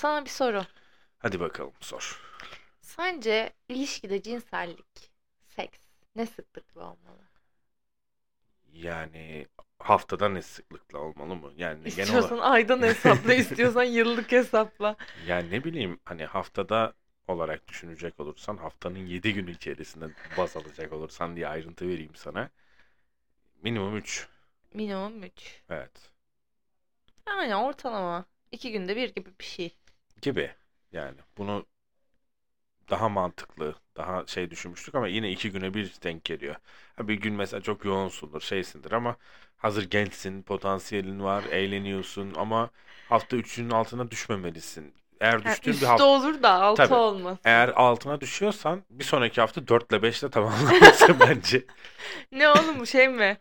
Sana bir soru. Hadi bakalım sor. Sence ilişkide cinsellik, seks ne sıklıkla olmalı? Yani haftada ne sıklıkla olmalı mı? Yani genel İstiyorsan olarak aydan hesapla, istiyorsan yıllık hesapla. yani ne bileyim hani haftada olarak düşünecek olursan haftanın 7 günü içerisinde baz alacak olursan diye ayrıntı vereyim sana. Minimum 3. Minimum 3. Evet. Yani ortalama. iki günde bir gibi bir şey. Gibi. Yani bunu daha mantıklı, daha şey düşünmüştük ama yine iki güne bir denk geliyor. Ha, bir gün mesela çok yoğunsundur, şeysindir ama hazır gençsin, potansiyelin var, eğleniyorsun ama hafta üçünün altına düşmemelisin. Eğer Yani düştüğün bir üstte hafta, olur da altı tabii. olmaz. eğer altına düşüyorsan bir sonraki hafta 4 ile 5 ile tamamlamalısın bence. Ne oğlum şey mi?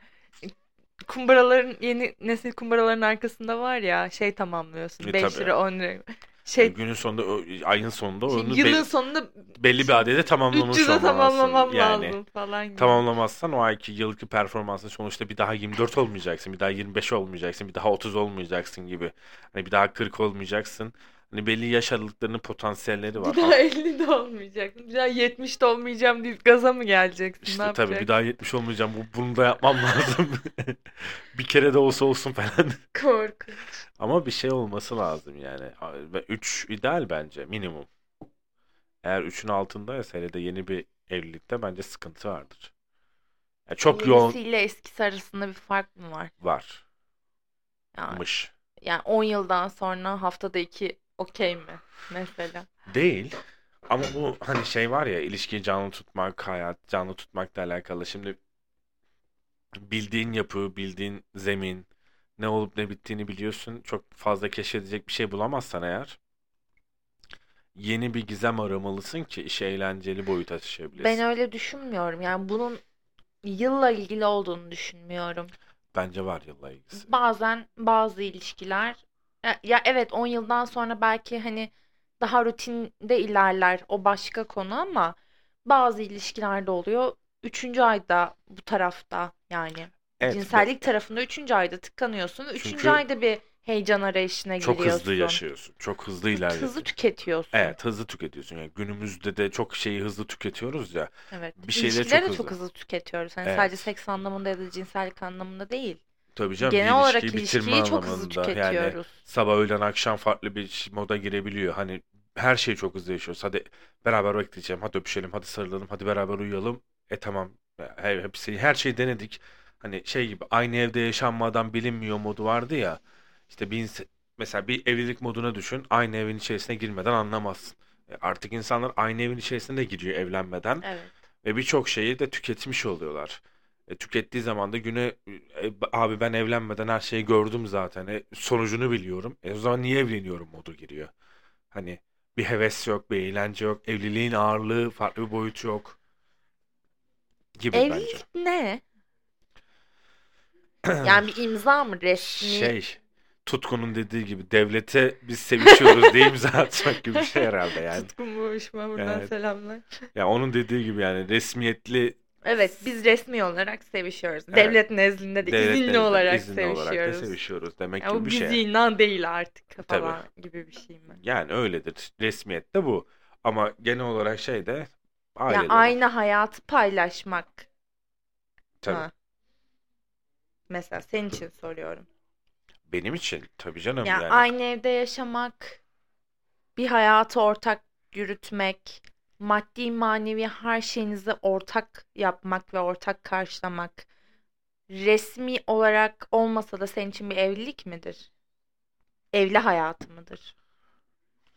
Kumbaraların yeni nesil kumbaraların arkasında var ya şey tamamlıyorsun. E, 5 tabii. lira 10 lira. Şey, Günün sonunda, ayın sonunda şey, onu yılın be- sonunda belli bir adede tamamlamış 300'e olmalısın. tamamlamam Yani. lazım falan gibi. Tamamlamazsan o ayki yılki performansın sonuçta bir daha 24 olmayacaksın, bir daha 25 olmayacaksın, bir daha 30 olmayacaksın gibi. Hani bir daha 40 olmayacaksın. Hani belli yaş aralıklarının potansiyelleri var. Bir daha 50 de olmayacaksın. Bir daha 70 de olmayacağım deyip gaza mı geleceksin? İşte ne tabii bir daha 70 olmayacağım. Bu, bunu da yapmam lazım. Bir kere de olsa olsun falan. Korkunç. Ama bir şey olması lazım yani. Ve 3 ideal bence minimum. Eğer 3'ün altındaysa hele de yeni bir evlilikte bence sıkıntı vardır. Ya çok yoğun Yenisiyle eskisi arasında bir fark mı var? varmış. Yani, yani 10 yıldan sonra haftada 2 okey mi mesela? Değil. Ama bu hani şey var ya ilişkiyi canlı tutmak, hayat canlı tutmakla alakalı. Şimdi bildiğin yapı, bildiğin zemin, ne olup ne bittiğini biliyorsun. Çok fazla keşfedecek bir şey bulamazsan eğer yeni bir gizem aramalısın ki işi eğlenceli boyuta Ben taşıyabilirsin. öyle düşünmüyorum. Yani bunun yılla ilgili olduğunu düşünmüyorum. Bence var yılla ilgisi. Bazen bazı ilişkiler ya, ya evet 10 yıldan sonra belki hani daha rutinde ilerler o başka konu ama bazı ilişkilerde oluyor. Üçüncü ayda bu tarafta yani Evet, ve cinsellik tarafında üçüncü ayda tıkanıyorsun. Üçüncü çünkü ayda bir heyecan arayışına çok hızlı giriyorsun. yaşıyorsun. Çok hızlı Hızlı ilerliyorsun. tüketiyorsun. Evet, hızlı tüketiyorsun. Yani günümüzde de çok şeyi hızlı tüketiyoruz ya. Evet. Bir şeyleri çok de çok hızlı. hızlı tüketiyoruz. Sadece Evet. seks anlamında ya da cinsellik anlamında değil. Tabii canım Genel olarak ilişkiyi bitirme çok hızlı anlamında yani tüketiyoruz. sabah öğlen akşam farklı bir moda girebiliyor. Hani her şey çok hızlı yaşıyoruz. Hadi beraber bekleyeceğim. Hadi öpüşelim. Hadi sarılalım. Hadi beraber uyuyalım. E tamam. Hepsi, her şeyi denedik. Hani şey gibi aynı evde yaşanmadan bilinmiyor modu vardı ya. İşte bir ins- mesela bir evlilik moduna düşün. Aynı evin içerisine girmeden anlamazsın. E artık insanlar aynı evin içerisine de giriyor evlenmeden. Evet. Ve birçok şeyi de tüketmiş oluyorlar. E, tükettiği zaman da güne e, abi ben evlenmeden her şeyi gördüm zaten. E, sonucunu biliyorum. E, o zaman niye evleniyorum modu giriyor. Hani bir heves yok, bir eğlence yok. Evliliğin ağırlığı, farklı bir boyutu yok. Gibi bence. Evlilik ne? Yani bir imza mı resmi? Şey, Tutku'nun dediği gibi devlete biz sevişiyoruz diye imza atmak gibi bir şey herhalde yani. Tutkun Boğuşma buradan Evet. selamlar. Ya onun dediği gibi yani resmiyetli Evet biz resmi olarak sevişiyoruz. Evet. Devlet nezdinde de devlet izinli nezdinde olarak izinli olarak da sevişiyoruz. sevişiyoruz demek Ya gibi bu bir şey. zina değil artık Tabii. falan gibi bir şey mi? Yani öyledir. Resmiyette bu. Ama genel olarak şey de Ya aileleri. aynı hayatı paylaşmak. Tabii. Ha. Mesela senin için soruyorum. Benim için tabii canım Ya yani. aynı evde yaşamak, bir hayatı ortak yürütmek, maddi manevi her şeyinizi ortak yapmak ve ortak karşılamak resmi olarak olmasa da senin için bir evlilik midir? Evli hayatı mıdır?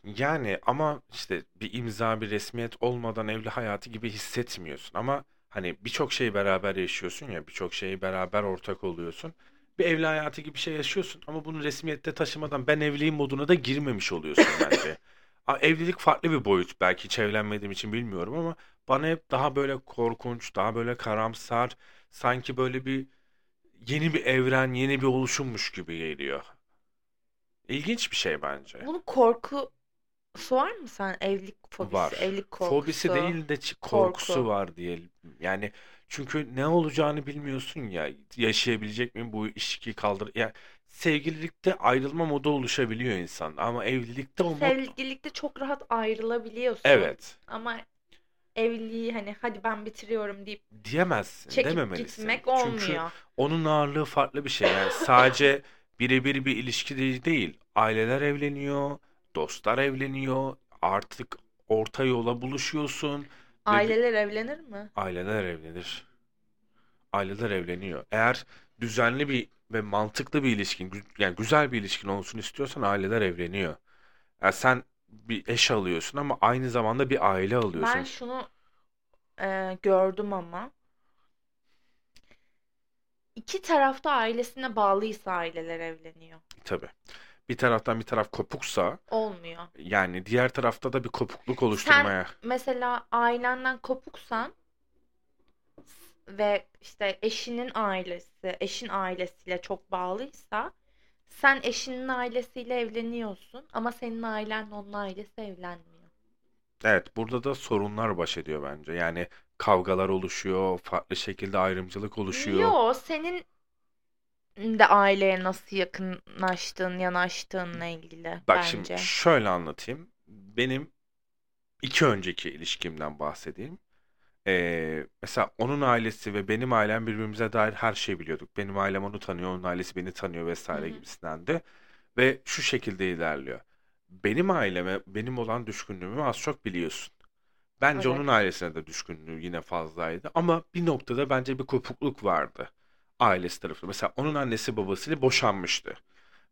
Yani ama işte bir imza, bir resmiyet olmadan evli hayatı gibi hissetmiyorsun. Ama hani birçok şeyi beraber yaşıyorsun ya, birçok şeyi beraber ortak oluyorsun. Bir evli hayatı gibi bir şey yaşıyorsun ama bunu resmiyette taşımadan ben evliyim moduna da girmemiş oluyorsun bence. Evlilik farklı bir boyut. Belki hiç evlenmediğim için bilmiyorum ama bana hep daha böyle korkunç, daha böyle karamsar, sanki böyle bir yeni bir evren, yeni bir oluşummuş gibi geliyor. İlginç bir şey bence. Bunun korkusu var mı sen? Evlilik fobisi, Var. evlilik Fobisi korkusu, değil de çi- korkusu korku. var diyelim. Yani Çünkü ne olacağını bilmiyorsun ya. Yaşayabilecek miyim bu ilişkiyi kaldır. Ya sevgililikte ayrılma modu oluşabiliyor insan ama evlilikte o mod Sevgililikte çok rahat ayrılabiliyorsun. evet Ama evliliği hani hadi ben bitiriyorum deyip diyemezsin, çekip dememelisin. gitmek Çünkü olmuyor. onun ağırlığı farklı bir şey. Yani sadece birebir bir ilişki değil. Aileler evleniyor, dostlar evleniyor. Artık orta yola buluşuyorsun ve Aileler evlenir mi? aileler evlenir. Aileler evleniyor. Eğer düzenli bir ve mantıklı bir ilişkin, yani güzel bir ilişkin olsun istiyorsan aileler evleniyor. Yani sen bir eş alıyorsun ama aynı zamanda bir aile Ben alıyorsun. şunu e, gördüm ama iki tarafta ailesine bağlıysa aileler evleniyor. Tabii. Bir taraftan bir taraf kopuksa Olmuyor. yani diğer tarafta da bir kopukluk Sen oluşturmaya. mesela ailenden kopuksan ve işte eşinin ailesi, eşin ailesiyle çok bağlıysa sen eşinin ailesiyle evleniyorsun ama senin ailenle onun ailesi evlenmiyor. Evet, burada da sorunlar baş ediyor bence. Yani kavgalar oluşuyor, farklı şekilde ayrımcılık oluşuyor. Yo, senin de aileye nasıl yakınlaştığın, yanaştığınla ilgili Bak şimdi bence. şöyle anlatayım. Benim iki önceki ilişkimden bahsedeyim. Ee, mesela onun ailesi ve benim ailem birbirimize dair her şeyi biliyorduk. Benim ailem onu tanıyor, onun ailesi beni tanıyor vesaire hı. gibisinden de. Ve şu şekilde ilerliyor. Benim aileme, benim olan düşkünlüğümü az çok biliyorsun. Bence Evet. onun ailesine de düşkünlüğü yine fazlaydı. Ama bir noktada bence bir kopukluk vardı ailesi tarafında. Mesela onun annesi babasıyla boşanmıştı.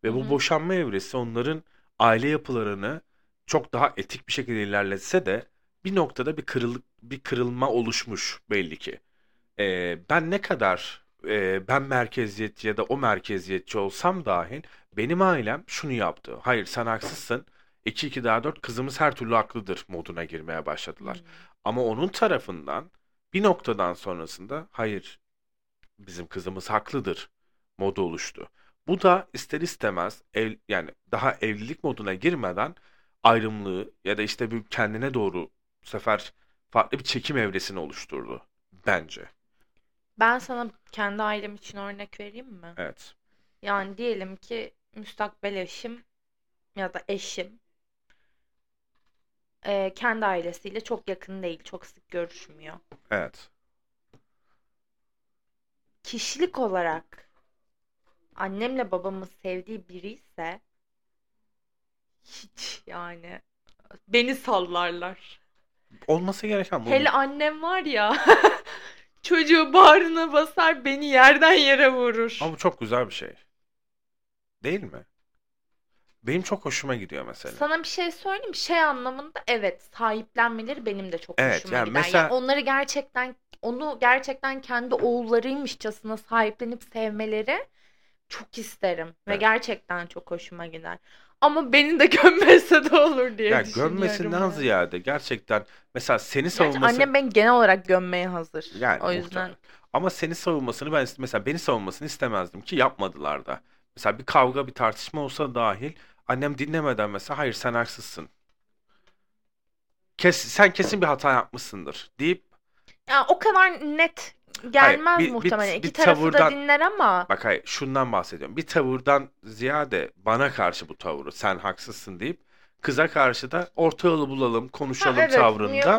Ve bu hı. boşanma evresi onların aile yapılarını çok daha etik bir şekilde ilerletse de bir noktada bir kırılık, bir kırılma oluşmuş belli ki. Ee, ben ne kadar e, ben merkeziyetçi ya da o merkeziyetçi olsam dahil benim ailem şunu yaptı. Hayır sen haksızsın. 2 2 daha 4 kızımız her türlü haklıdır moduna girmeye başladılar. Hmm. Ama onun tarafından bir noktadan sonrasında hayır bizim kızımız haklıdır modu oluştu. Bu da ister istemez ev, yani daha evlilik moduna girmeden ayrımlığı ya da işte bir kendine doğru bu sefer farklı bir çekim evresini oluşturdu bence. Ben sana kendi ailem için örnek vereyim mi? Evet. Yani diyelim ki müstakbel eşim ya da eşim e, kendi ailesiyle çok yakın değil, çok sık görüşmüyor. Evet. Kişilik olarak annemle babamın sevdiği biri ise hiç yani beni sallarlar. Olması gereken bu. Hele annem var ya çocuğu bağrına basar beni yerden yere vurur. Ama bu çok güzel bir şey. Değil mi? Benim çok hoşuma gidiyor mesela. Sana bir şey söyleyeyim? Şey anlamında evet sahiplenmeleri benim de çok Evet, hoşuma yani gider. mesela- Yani onları gerçekten onu gerçekten kendi oğullarıymışçasına sahiplenip sevmeleri çok isterim ve Evet. gerçekten çok hoşuma gider. Ama beni de gömmese de olur diye Ya düşünüyorum gömmesinden yani. ziyade gerçekten mesela seni Gerçi savunması annem beni genel olarak gömmeye hazır. Yani O yüzden muhtemelen. Ama seni savunmasını ben mesela beni savunmasını istemezdim ki yapmadılar da. Mesela bir kavga bir tartışma olsa dahil annem dinlemeden mesela hayır sen haksızsın. Kes, sen kesin bir hata yapmışsındır deyip ya o kadar net gelmez bir- bir- muhtemelen. İki bir tarafı da tavırdan- dinler ama bak hayır şundan bahsediyorum. Bir tavırdan ziyade bana karşı bu tavrı sen haksızsın deyip kıza karşı da orta yolu bulalım ha konuşalım evet tavrında.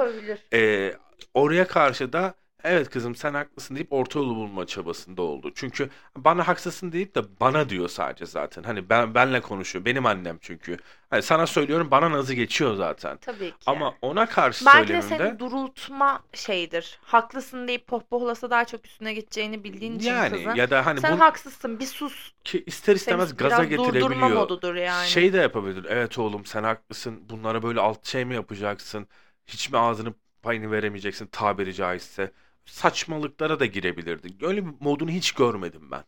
Ee, oraya karşı da evet kızım sen haklısın deyip orta yolu bulma çabasında oldu. Çünkü bana haksızsın deyip de bana diyor sadece zaten. Hani ben benle konuşuyor. Benim annem çünkü. Hani sana söylüyorum bana nazı geçiyor zaten. Tabii ki. Ama ona karşı Belki de söylemimde seni durultma şeyidir. Haklısın deyip pohpohlasa daha çok üstüne gideceğini bildiğin için yani kızın. ya da hani Sen bu haksızsın bir sus. ki ister Seni istemez gaza biraz durdurma getirebiliyor. modudur yani. Şey de yapabilir. Evet oğlum sen haklısın. Bunlara böyle alt şey mi yapacaksın? Hiç mi ağzını payını veremeyeceksin tabiri caizse? Saçmalıklara da girebilirdi. Öyle bir modunu hiç görmedim ben.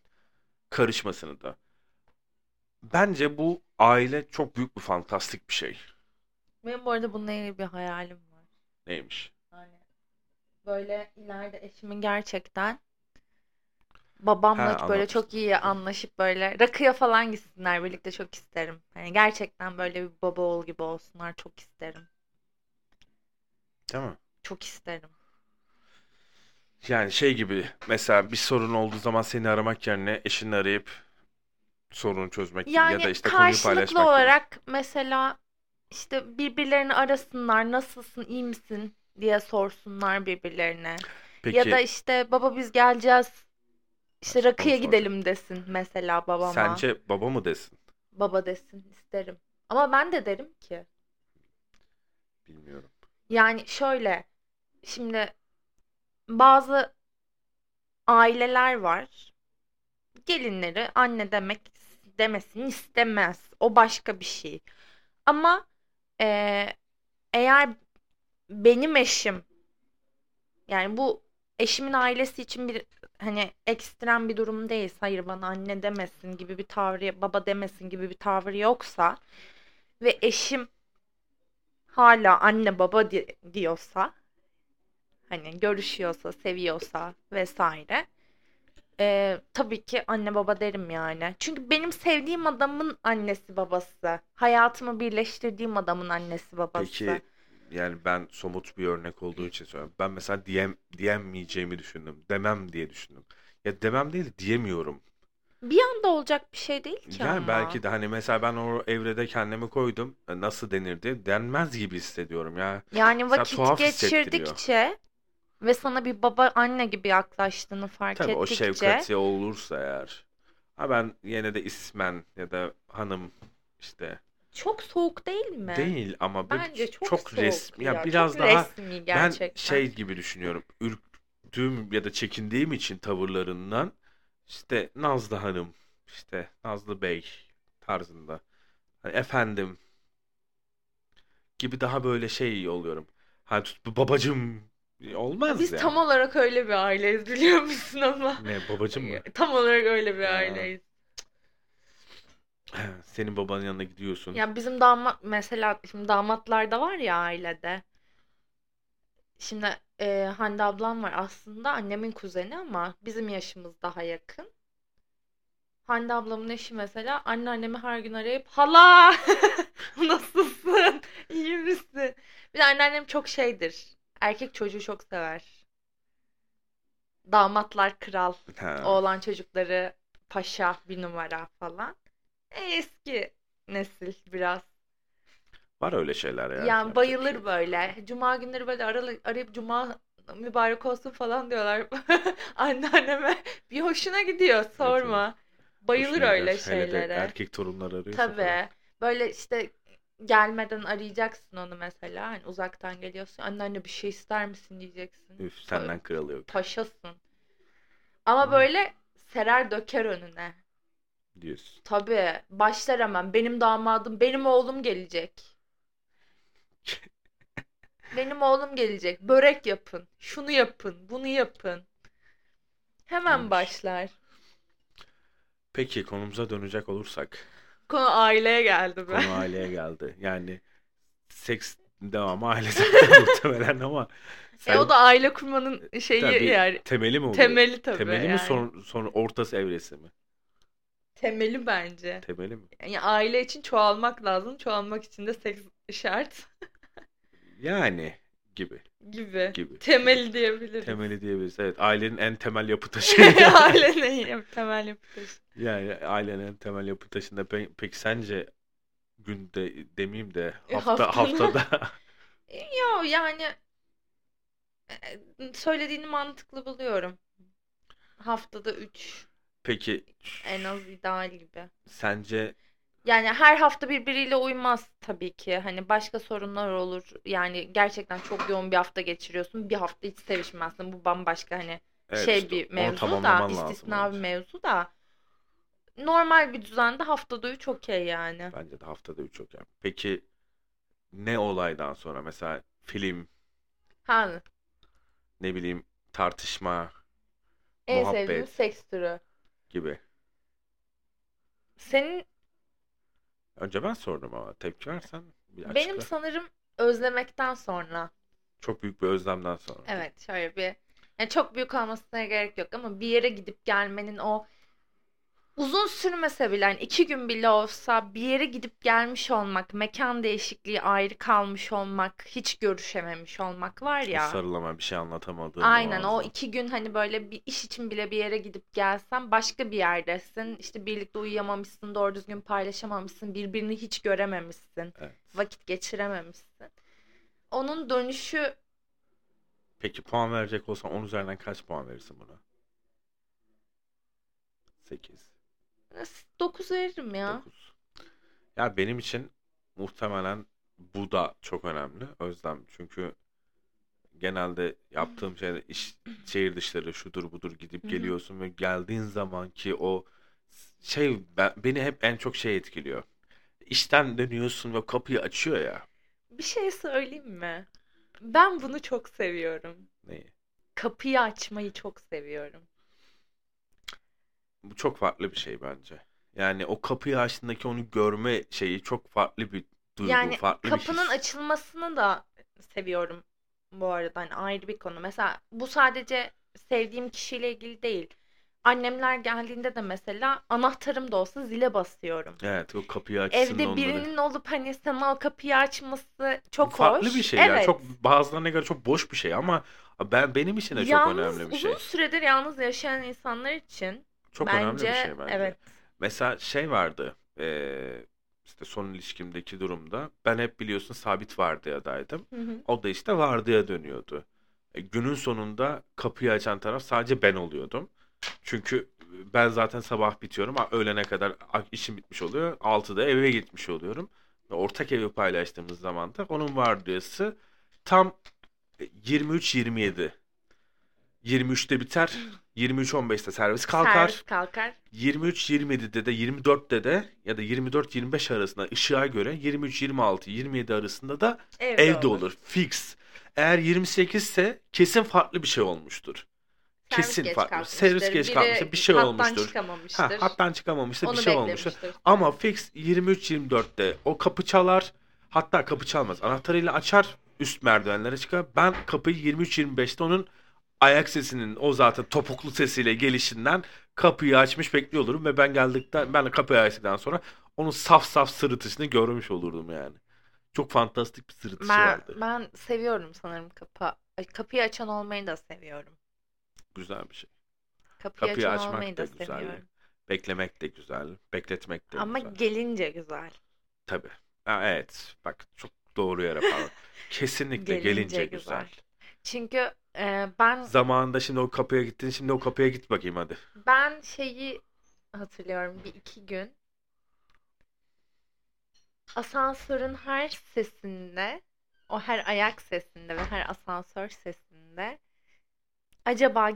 Karışmasını da. Bence bu aile çok büyük bir fantastik bir şey. Benim bu arada bununla ilgili bir hayalim var. Neymiş? Yani böyle ileride eşimin gerçekten Ha, babamla böyle anlatmıştın. çok iyi anlaşıp böyle rakıya falan gitsinler birlikte çok isterim. Hani gerçekten böyle bir baba oğul gibi olsunlar çok isterim. Değil mi? Çok isterim. Yani şey gibi mesela bir sorun olduğu zaman seni aramak yerine eşini arayıp sorunu çözmek gibi ya Yani da işte konuyu karşılıklı paylaşmak gibi. olarak mesela işte birbirlerini arasınlar, nasılsın, iyi misin diye sorsunlar birbirlerine. Ya Peki da işte baba biz geleceğiz, işte rakıya gidelim desin mesela babama. Sence baba mı desin? Baba desin isterim. Ama ben de derim ki. Bilmiyorum. Yani şöyle, şimdi bazı aileler var. Gelinleri anne demek demesini istemez. O başka bir şey. Ama eee, eğer benim eşim yani bu eşimin ailesi için bir hani ekstrem bir durum değil. Hayır bana anne demesin gibi bir tavrı, baba demesin gibi bir tavır yoksa ve eşim hala anne baba di- diyorsa hani görüşüyorsa, seviyorsa vesaire. Ee, tabii ki anne baba derim yani. Çünkü benim sevdiğim adamın annesi babası. Hayatımı birleştirdiğim adamın annesi babası. Peki yani ben somut bir örnek olduğu için söylüyorum. Ben mesela diyem, diyemeyeceğimi düşündüm. Demem diye düşündüm. Ya demem değil diyemiyorum. Bir anda olacak bir şey değil ki Yani ama. belki de hani mesela ben o evrede kendimi koydum. E, Nasıl denirdi? Denmez gibi hissediyorum ya. Yani Mesela vakit tuhaf hissettiriyor. geçirdikçe ve sana bir baba anne gibi yaklaştığını fark Tabii o ettikçe şefkati olursa eğer. Ha ben yine de ismen ya da hanım işte çok soğuk değil mi? değil ama Bence çok çok soğuk resmi ya ya. biraz Çok daha resmi ben gerçekten. şey gibi düşünüyorum. Ürktüğüm ya da çekindiğim için tavırlarından işte Nazlı Hanım, işte Nazlı Bey tarzında. Hani efendim gibi daha böyle şey oluyorum. Hani tut babacım olmaz Biz yani. tam olarak öyle bir aileyiz biliyor musun ama? Ne babacım mı? Tam olarak öyle bir Ha. aileyiz. Senin babanın yanına gidiyorsun. Ya bizim damat mesela şimdi damatlar da var ya ailede. Şimdi e, Hande ablam var aslında annemin kuzeni ama bizim yaşımız daha yakın. Hande ablamın eşi mesela anneannemi her gün arayıp hala nasılsın? İyi misin? Bir de anneannem çok şeydir. Erkek çocuğu çok sever. Damatlar kral. Ha. Oğlan çocukları paşa bir numara falan. E, eski nesil biraz. Var öyle şeyler ya. Yani bir bayılır şey böyle. Cuma günleri böyle aralı, arayıp cuma mübarek olsun falan diyorlar. Anneanneme bir hoşuna gidiyor sorma. Bayılır Hoşuna öyle gider. Hele de şeylere. erkek torunlar falan. Tabii. Böyle işte gelmeden arayacaksın onu mesela. Hani uzaktan geliyorsun. Anneanne bir şey ister misin diyeceksin. Üf senden kralı yok Paşasın. Ama Hı. böyle serer döker önüne. diyorsun. Tabii. Başlar hemen. Benim damadım, benim oğlum gelecek. Benim oğlum gelecek. Börek yapın. Şunu yapın. Bunu yapın. Hemen İyiymiş. başlar. Peki konumuza dönecek olursak. Konu aileye geldi be. Konu aileye geldi. Yani seks devamı aile zaten muhtemelen ama E sen o da aile kurmanın şeyi tabii yani. temeli mi oluyor? Temeli tabii Temeli mi yani. son, son ortası evresi mi? Temeli bence. Temeli mi? Yani aile için çoğalmak lazım. Çoğalmak için de seks şart Yani gibi gibi. gibi. Temeli diyebiliriz. Temeli diyebiliriz. Evet, ailenin en temel yapı taşı. Ailenin en temel yapı taşı. Yani ailenin en temel yapı taşında pe- peki sence günde demeyeyim de E, hafta haftada Yo yani e, söylediğini mantıklı buluyorum. Haftada 3 peki en az ideal gibi. sence Yani her hafta birbiriyle uymaz tabii ki. Hani başka sorunlar olur. Yani gerçekten çok yoğun bir hafta geçiriyorsun. Bir hafta hiç sevişmezsin. Bu bambaşka hani evet şey işte bir mevzu da istisna bir mevzu da normal bir düzende haftada 3 okey yani. Bence de haftada 3 okey. Peki ne olaydan sonra mesela film Ha, ne bileyim tartışma en Muhabbet. sevdiğim seks türü. gibi. Senin Önce ben sordum ama tepki versen bir benim açıkla. sanırım özlemekten sonra. Çok büyük bir özlemden sonra. Evet şöyle bir yani çok büyük olmasına gerek yok ama bir yere gidip gelmenin o uzun sürmese bile hani iki gün bile olsa bir yere gidip gelmiş olmak, mekan değişikliği ayrı kalmış olmak, hiç görüşememiş olmak var ya. sarılama bir şey anlatamadığın Aynen o boğazda. iki gün hani böyle bir iş için bile bir yere gidip gelsen başka bir yerdesin. İşte birlikte uyuyamamışsın, doğru düzgün paylaşamamışsın, birbirini hiç görememişsin, Evet. vakit geçirememişsin. Onun dönüşü Peki puan verecek olsan 10 üzerinden kaç puan verirsin buna? 8, 9 veririm ya. 9. Ya benim için muhtemelen bu da çok önemli Özlem. Çünkü genelde yaptığım şey iş, şehir dışları şudur budur gidip geliyorsun ve geldiğin zaman ki o şey ben, beni hep en çok şey etkiliyor. İşten dönüyorsun ve kapıyı açıyor ya. Bir şey söyleyeyim mi? Ben bunu çok seviyorum. Neyi? Kapıyı açmayı çok seviyorum. Bu çok farklı bir şey bence. Yani o kapıyı açtığındaki onu görme şeyi çok farklı bir duygu, Yani farklı bir kapının his. açılmasını da seviyorum bu arada. Hani ayrı bir konu. Mesela bu sadece sevdiğim kişiyle ilgili değil. Annemler geldiğinde de mesela anahtarım da olsa zile basıyorum. Evet, o kapıyı açsın Evde onları. birinin olup hani sana o kapıyı açması çok Farklı hoş. bir şey ya. Evet. Çok bazılarına göre çok boş bir şey ama ben benim için de çok Yalnız önemli bir şey. uzun süredir yalnız yaşayan insanlar için Çok önemli bir bence şey bence. evet. Mesela şey vardı. eee, işte son ilişkimdeki durumda ben hep biliyorsun sabit vardiyadaydım. Hı hı. O da işte vardiya dönüyordu. E, günün sonunda kapıyı açan taraf sadece ben oluyordum. Çünkü ben zaten sabah bitiyorum. Öğlene kadar işim bitmiş oluyor. 6'da eve gitmiş oluyorum. Ortak evi paylaştığımız zaman da onun vardiyası tam e, 23-27. 23'te biter. 23-15'te servis kalkar. Servis kalkar. 23-27'de de 24'te de ya da 24-25 arasında ışığa göre 23-26-27 arasında da Evde, evde olur. olur. Fix. Eğer 28 ise kesin farklı bir şey olmuştur. Servis Kesin geç farklı. Servis geç kalmıştır. Bir şey hattan olmuştur. çıkamamıştır. Ha, hattan çıkamamıştır. Bir Onu şey olmuştur. Ama fix 23-24'te o kapı çalar. Hatta kapı çalmaz. Anahtarıyla açar. Üst merdivenlere çıkar. Ben kapıyı 23-25'te onun ayak sesinin o zaten topuklu sesiyle gelişinden kapıyı açmış bekliyor olurum ve ben geldikten ben de kapıyı açtıktan sonra onun saf saf sırıtışını görmüş olurdum yani. Çok fantastik bir sırıtışı Ben, vardı. ben seviyorum sanırım kapı. Kapıyı açan olmayı da seviyorum. Güzel bir şey. Kapıyı, Kapıyı açan açmak olmayı da güzel. seviyorum. Beklemek de güzel. Bekletmek de Ama güzel. gelince güzel. Tabii. Ha, evet. Bak çok doğru yere bağladın. Kesinlikle Gelince, gelince güzel. güzel. Çünkü e, ben Zamanında şimdi o kapıya gittin. Şimdi o kapıya git bakayım hadi. ben şeyi hatırlıyorum bir iki gün. Asansörün her sesinde, o her ayak sesinde ve her asansör sesinde acaba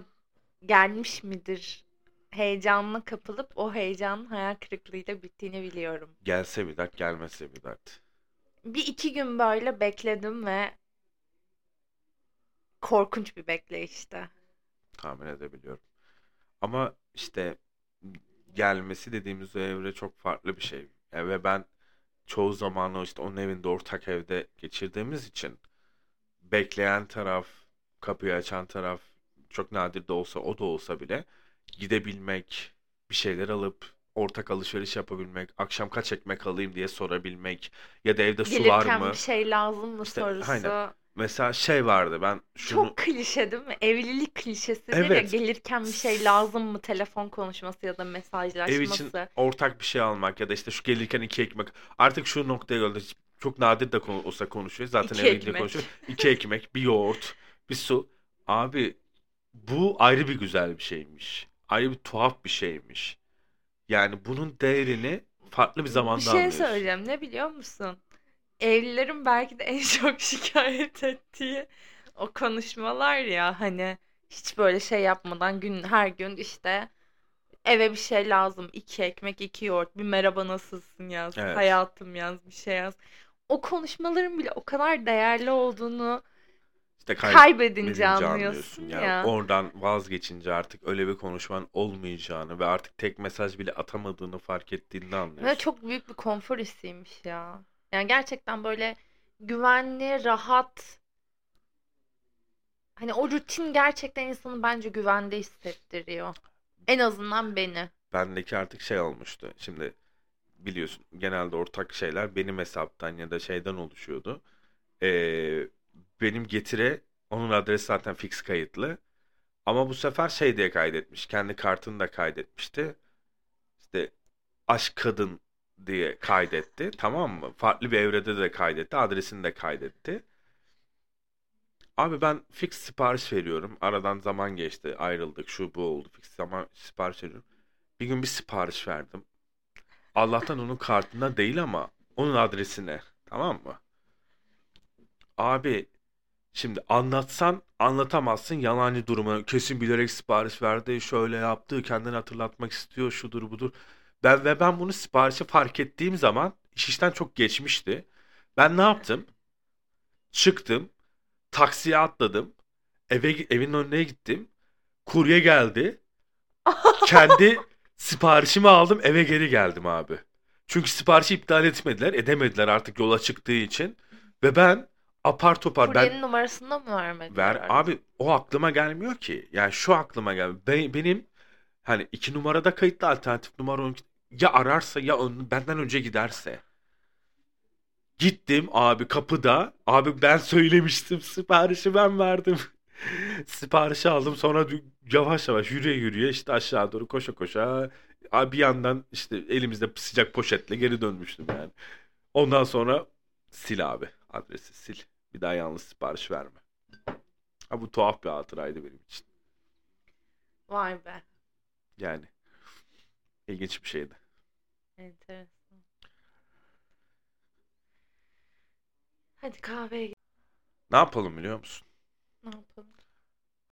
gelmiş midir heyecanına kapılıp o heyecanın hayal kırıklığıyla bittiğini biliyorum. Gelse bir dert, gelmese bir dert. Bir iki gün böyle bekledim ve korkunç bir bekleyişti. Tahmin edebiliyorum. Ama işte gelmesi dediğimiz o evre çok farklı bir şey. Ya ve ben çoğu zamanı işte onun evinde ortak evde geçirdiğimiz için bekleyen taraf, kapıyı açan taraf çok nadir de olsa o da olsa bile gidebilmek, bir şeyler alıp ortak alışveriş yapabilmek, akşam kaç ekmek alayım diye sorabilmek ya da evde su var Gelirken mı? bir şey lazım mı İşte, sorusu. aynen. Mesela şey vardı ben şunu Çok klişe değil mi? Evlilik klişesidir ya Evet. gelirken bir şey lazım mı telefon konuşması ya da ev için mesajlaşması. ortak bir şey almak ya da işte şu gelirken iki ekmek artık şu noktaya geldi çok nadir de konu- olsa konuşuyor zaten İki evlilikte ekmek. konuşuyor iki ekmek bir yoğurt bir su abi bu ayrı bir güzel bir şeymiş ayrı bir tuhaf bir şeymiş yani bunun değerini farklı bir Bir zamanda şey anlıyorsun söyleyeceğim ne biliyor musun? Evlilerin belki de en çok şikayet ettiği o konuşmalar ya hani hiç böyle şey yapmadan gün her gün işte eve bir şey lazım. iki ekmek, iki yoğurt, bir merhaba nasılsın yaz, Evet. hayatım yaz, bir şey yaz. O konuşmaların bile o kadar değerli olduğunu işte kay- kaybedince anlıyorsun Yani ya. oradan vazgeçince artık öyle bir konuşman olmayacağını ve artık tek mesaj bile atamadığını fark ettiğinde Ve anlıyorsun. çok büyük bir konfor hissiymiş ya. Yani gerçekten böyle güvenli, rahat. Hani o rutin gerçekten insanı bence güvende hissettiriyor. En azından beni. bendeki artık şey olmuştu. Şimdi biliyorsun genelde ortak şeyler benim hesaptan ya da şeyden oluşuyordu. Ee, benim getire onun adresi zaten fix kayıtlı. Ama bu sefer şey diye kaydetmiş. Kendi kartını da kaydetmişti. İşte aşk kadın diye kaydetti. Tamam mı? Farklı bir evrede de kaydetti. Adresini de kaydetti. Abi ben fix sipariş veriyorum. Aradan zaman geçti. Ayrıldık. Şu bu oldu. Fix zaman sipariş veriyorum. Bir gün bir sipariş verdim. Allah'tan onun kartında değil ama onun adresine. Tamam mı? Abi şimdi anlatsan anlatamazsın yalancı durumu. Kesin bilerek sipariş verdi. Şöyle yaptı. Kendini hatırlatmak istiyor. Şudur budur. Ben ve ben bunu siparişi fark ettiğim zaman iş işten çok geçmişti. Ben ne yaptım? Çıktım. Taksiye atladım. Eve evin önüne gittim. Kurye geldi. Kendi siparişimi aldım. Eve geri geldim abi. Çünkü siparişi iptal etmediler. Edemediler artık yola çıktığı için. Ve ben apar topar ben Kuryenin numarasını da mı vermediler ver artık? abi o aklıma gelmiyor ki. Yani şu aklıma gel. Be- benim hani iki numarada kayıtlı alternatif numara ya ararsa ya ön- benden önce giderse. Gittim abi kapıda. Abi ben söylemiştim siparişi ben verdim. Siparişi aldım sonra yavaş yavaş yürüye yürüye işte aşağı doğru koşa koşa abi bir yandan işte elimizde sıcak poşetle geri dönmüştüm yani. Ondan sonra sil abi adresi sil. Bir daha yalnız sipariş verme. Ha bu tuhaf bir hatıraydı benim için. Vay be. Yani ilginç bir şeydi. Enteresan. Hadi kahveye. Ne yapalım biliyor musun? Ne yapalım?